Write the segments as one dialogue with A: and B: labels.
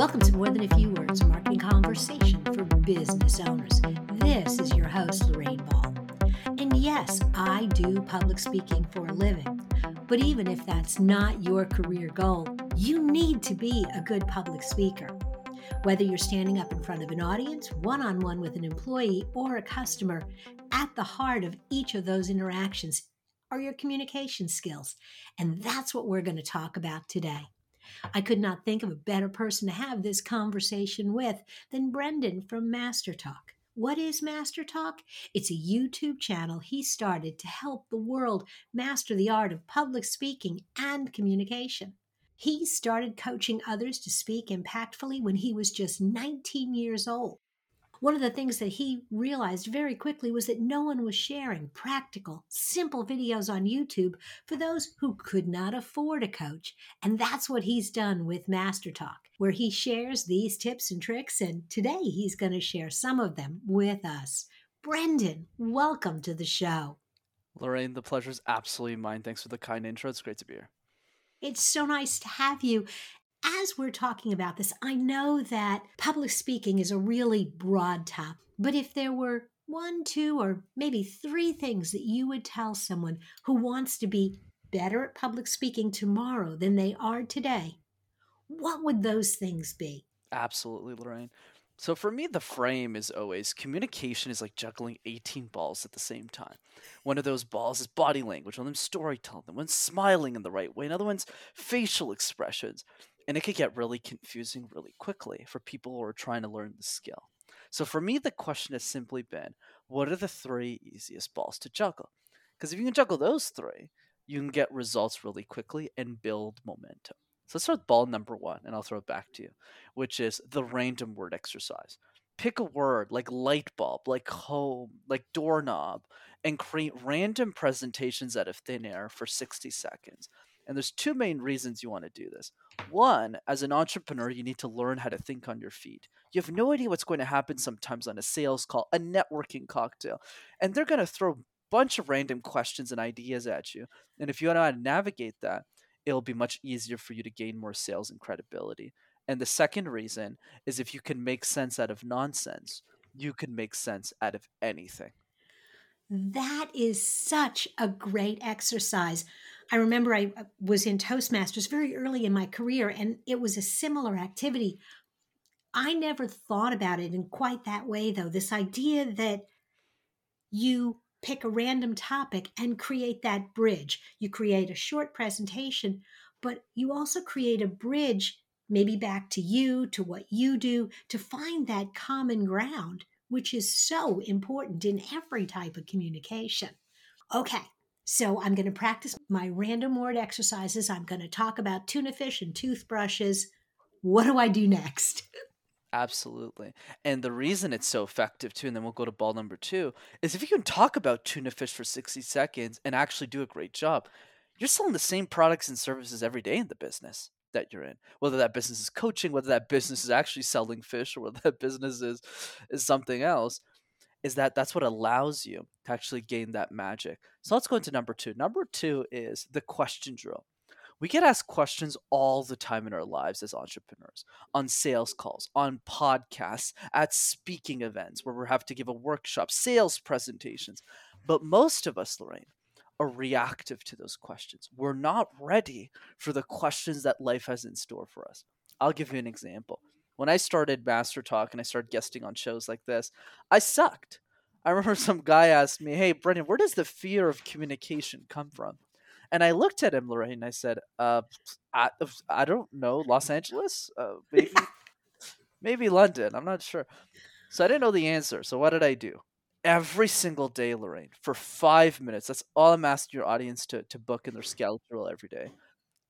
A: Welcome to More Than a Few Words, marketing conversation for business owners. This is your host, Lorraine Ball. And yes, I do public speaking for a living. But even if that's not your career goal, you need to be a good public speaker. Whether you're standing up in front of an audience, one on one with an employee, or a customer, at the heart of each of those interactions are your communication skills. And that's what we're going to talk about today. I could not think of a better person to have this conversation with than Brenden from Master Talk. What is Master Talk? It's a YouTube channel he started to help the world master the art of public speaking and communication. He started coaching others to speak impactfully when he was just 19 years old. One of the things that he realized very quickly was that no one was sharing practical, simple videos on YouTube for those who could not afford a coach. And that's what he's done with Master Talk, where he shares these tips and tricks. And today he's going to share some of them with us. Brenden, welcome to the show.
B: Lorraine, the pleasure is absolutely mine. Thanks for the kind intro. It's great to be here.
A: It's so nice to have you as we're talking about this, I know that public speaking is a really broad topic, but if there were one, two, or maybe three things that you would tell someone who wants to be better at public speaking tomorrow than they are today, what would those things be?
B: Absolutely, Lorraine. So for me, the frame is always communication is like juggling 18 balls at the same time. One of those balls is body language, one of them storytelling, one smiling in the right way, another one's facial expressions and it could get really confusing really quickly for people who are trying to learn the skill. So for me, the question has simply been what are the three easiest balls to juggle? Because if you can juggle those three, you can get results really quickly and build momentum. So let's start with ball number one, and I'll throw it back to you, which is the random word exercise. Pick a word like light bulb, like home, like doorknob, and create random presentations out of thin air for 60 seconds. And there's two main reasons you want to do this. One, as an entrepreneur, you need to learn how to think on your feet. You have no idea what's going to happen sometimes on a sales call, a networking cocktail, and they're going to throw a bunch of random questions and ideas at you. And if you know how to navigate that, it'll be much easier for you to gain more sales and credibility. And the second reason is if you can make sense out of nonsense, you can make sense out of anything.
A: That is such a great exercise. I remember I uh, was in Toastmasters very early in my career, and it was a similar activity. I never thought about it in quite that way, though. This idea that you pick a random topic and create that bridge. You create a short presentation, but you also create a bridge, maybe back to you, to what you do, to find that common ground, which is so important in every type of communication. Okay, so I'm going to practice my random word exercises. I'm going to talk about tuna fish and toothbrushes. What do I do next?
B: Absolutely. And the reason it's so effective too, and then we'll go to ball number two, is if you can talk about tuna fish for 60 seconds and actually do a great job, you're selling the same products and services every day in the business that you're in. Whether that business is coaching, whether that business is actually selling fish, or whether that business is is something else is that that's what allows you to actually gain that magic. So let's go into number two. Number two is the question drill. We get asked questions all the time in our lives as entrepreneurs on sales calls, on podcasts, at speaking events where we have to give a workshop, sales presentations. But most of us, Lorraine, are reactive to those questions. We're not ready for the questions that life has in store for us. I'll give you an example when I started Master Talk and I started guesting on shows like this, I sucked. I remember some guy asked me, "Hey, Brenden, where does the fear of communication come from?" And I looked at him, Lorraine, and I said, uh, I, I don't know, Los Angeles, uh, maybe, maybe London. I'm not sure. So I didn't know the answer. So what did I do? Every single day, Lorraine, for five minutes. That's all I'm asking your audience to to book in their schedule every day.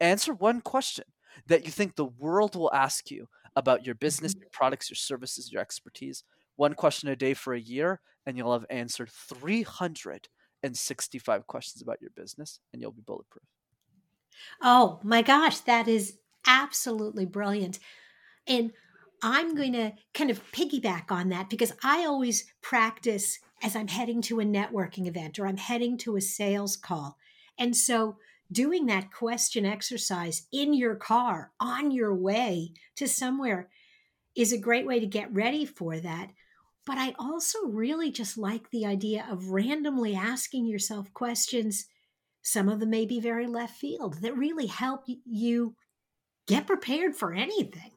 B: Answer one question that you think the world will ask you about your business, mm-hmm. your products, your services, your expertise. One question a day for a year, and you'll have answered 365 questions about your business, and you'll be bulletproof.
A: Oh my gosh, that is absolutely brilliant. And I'm going to kind of piggyback on that because I always practice as I'm heading to a networking event or I'm heading to a sales call. And so doing that question exercise in your car on your way to somewhere is a great way to get ready for that. But I also really just like the idea of randomly asking yourself questions. Some of them may be very left field that really help you get prepared for anything.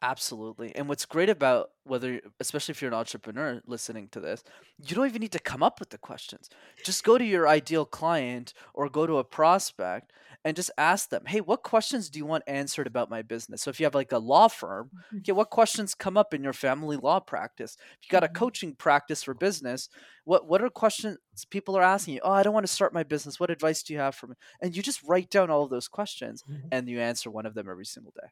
B: Absolutely. And what's great about whether, especially if you're an entrepreneur listening to this, you don't even need to come up with the questions. Just go to your ideal client or go to a prospect and just ask them, hey, what questions do you want answered about my business? So if you have like a law firm, mm-hmm. okay, what questions come up in your family law practice? If you got a mm-hmm. coaching practice for business, what what are questions people are asking you? Oh, I don't want to start my business. What advice do you have for me? And you just write down all of those questions mm-hmm. and you answer one of them every single day.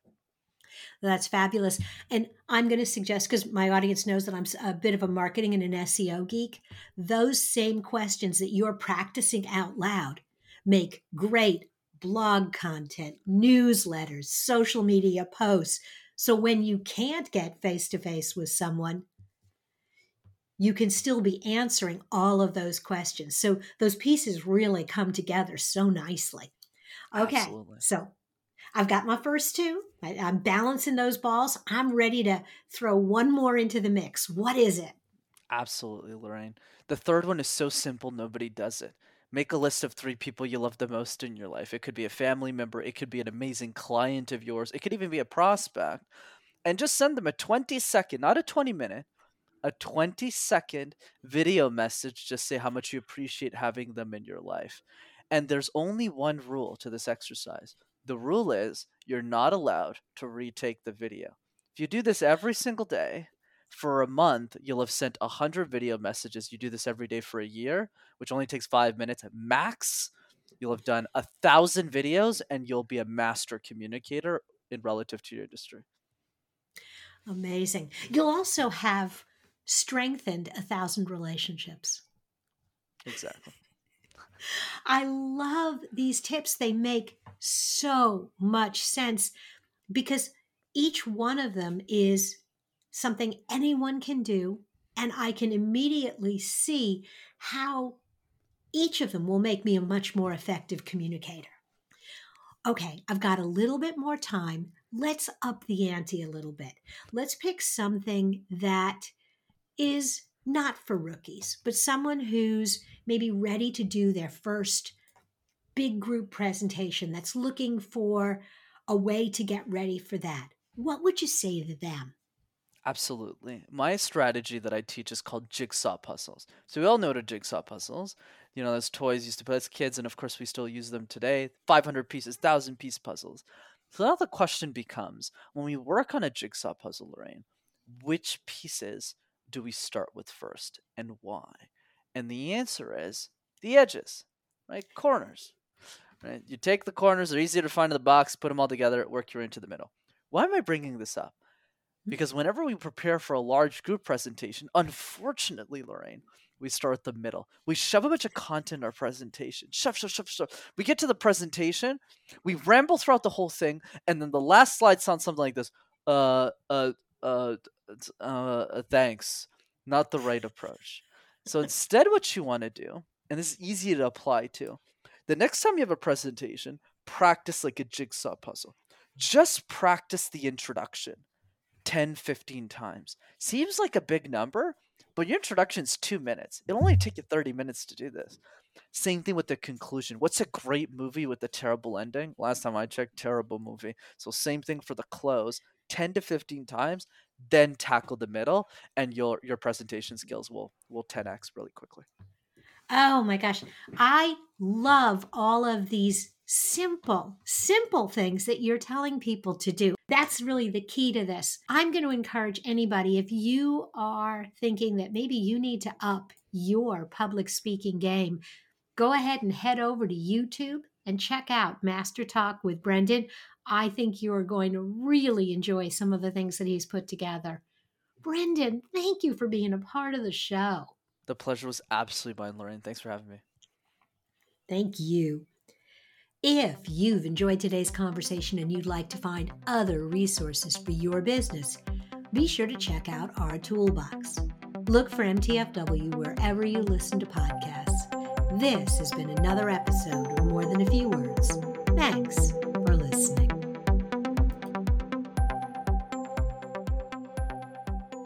A: That's fabulous. And I'm going to suggest, because my audience knows that I'm a bit of a marketing and an SEO geek, those same questions that you're practicing out loud make great blog content, newsletters, social media posts. So when you can't get face to face with someone, you can still be answering all of those questions. So those pieces really come together so nicely. Okay. Absolutely. So I've got my first two. I, am balancing those balls. I'm ready to throw one more into the mix. What is it?
B: Absolutely, Lorraine. The third one is so simple, nobody does it. Make a list of three people you love the most in your life. It could be a family member, it could be an amazing client of yours, it could even be a prospect. And just send them a 20 second, not a 20 minute, a 20 second video message. Just say how much you appreciate having them in your life. And there's only one rule to this exercise the rule is you're not allowed to retake the video. If you do this every single day for a month, you'll have sent 100 video messages. You do this every day for a year, which only takes five minutes max. You'll have done a thousand videos and you'll be a master communicator in relative to your industry.
A: Amazing. You'll also have strengthened a thousand relationships.
B: Exactly.
A: I love these tips. They make so much sense because each one of them is something anyone can do. And I can immediately see how each of them will make me a much more effective communicator. Okay, I've got a little bit more time. Let's up the ante a little bit. Let's pick something that is not for rookies, but someone who's maybe ready to do their first big group presentation that's looking for a way to get ready for that, what would you say to them?
B: Absolutely. My strategy that I teach is called jigsaw puzzles. So we all know what are jigsaw puzzles. You know, those toys used to play as kids, and of course we still use them today. 500 pieces, 1,000 piece puzzles. So now the question becomes when we work on a jigsaw puzzle, Lorraine, which pieces do we start with first and why? And the answer is the edges, right? Corners. Right? You take the corners; they're easier to find in the box. Put them all together. Work your way into the middle. Why am I bringing this up? Because whenever we prepare for a large group presentation, unfortunately, Lorraine, we start the middle. We shove a bunch of content in our presentation. Shove, shove, shove, shove. We get to the presentation, we ramble throughout the whole thing, and then the last slide sounds something like this. Uh, uh, uh, uh, uh thanks. Not the right approach. So instead, what you want to do, and this is easy to apply to, the next time you have a presentation, practice like a jigsaw puzzle. Just practice the introduction 10, 15 times. Seems like a big number, but your introduction is two minutes. It'll only take you 30 minutes to do this. Same thing with the conclusion. What's a great movie with a terrible ending? Last time I checked, terrible movie. So, same thing for the close 10 to 15 times, then tackle the middle, and your, your presentation skills will, will 10x really quickly.
A: Oh my gosh. I love all of these simple, simple things that you're telling people to do. That's really the key to this. I'm going to encourage anybody if you are thinking that maybe you need to up your public speaking game, go ahead and head over to YouTube and check out Master Talk with Brenden. I think you're going to really enjoy some of the things that he's put together. Brenden, thank you for being a part of the show.
B: The pleasure was absolutely mine, Lorraine. Thanks for having me.
A: Thank you. If you've enjoyed today's conversation and you'd like to find other resources for your business, be sure to check out our toolbox. Look for MTFW wherever you listen to podcasts. This has been another episode of More Than a Few Words. Thanks for listening.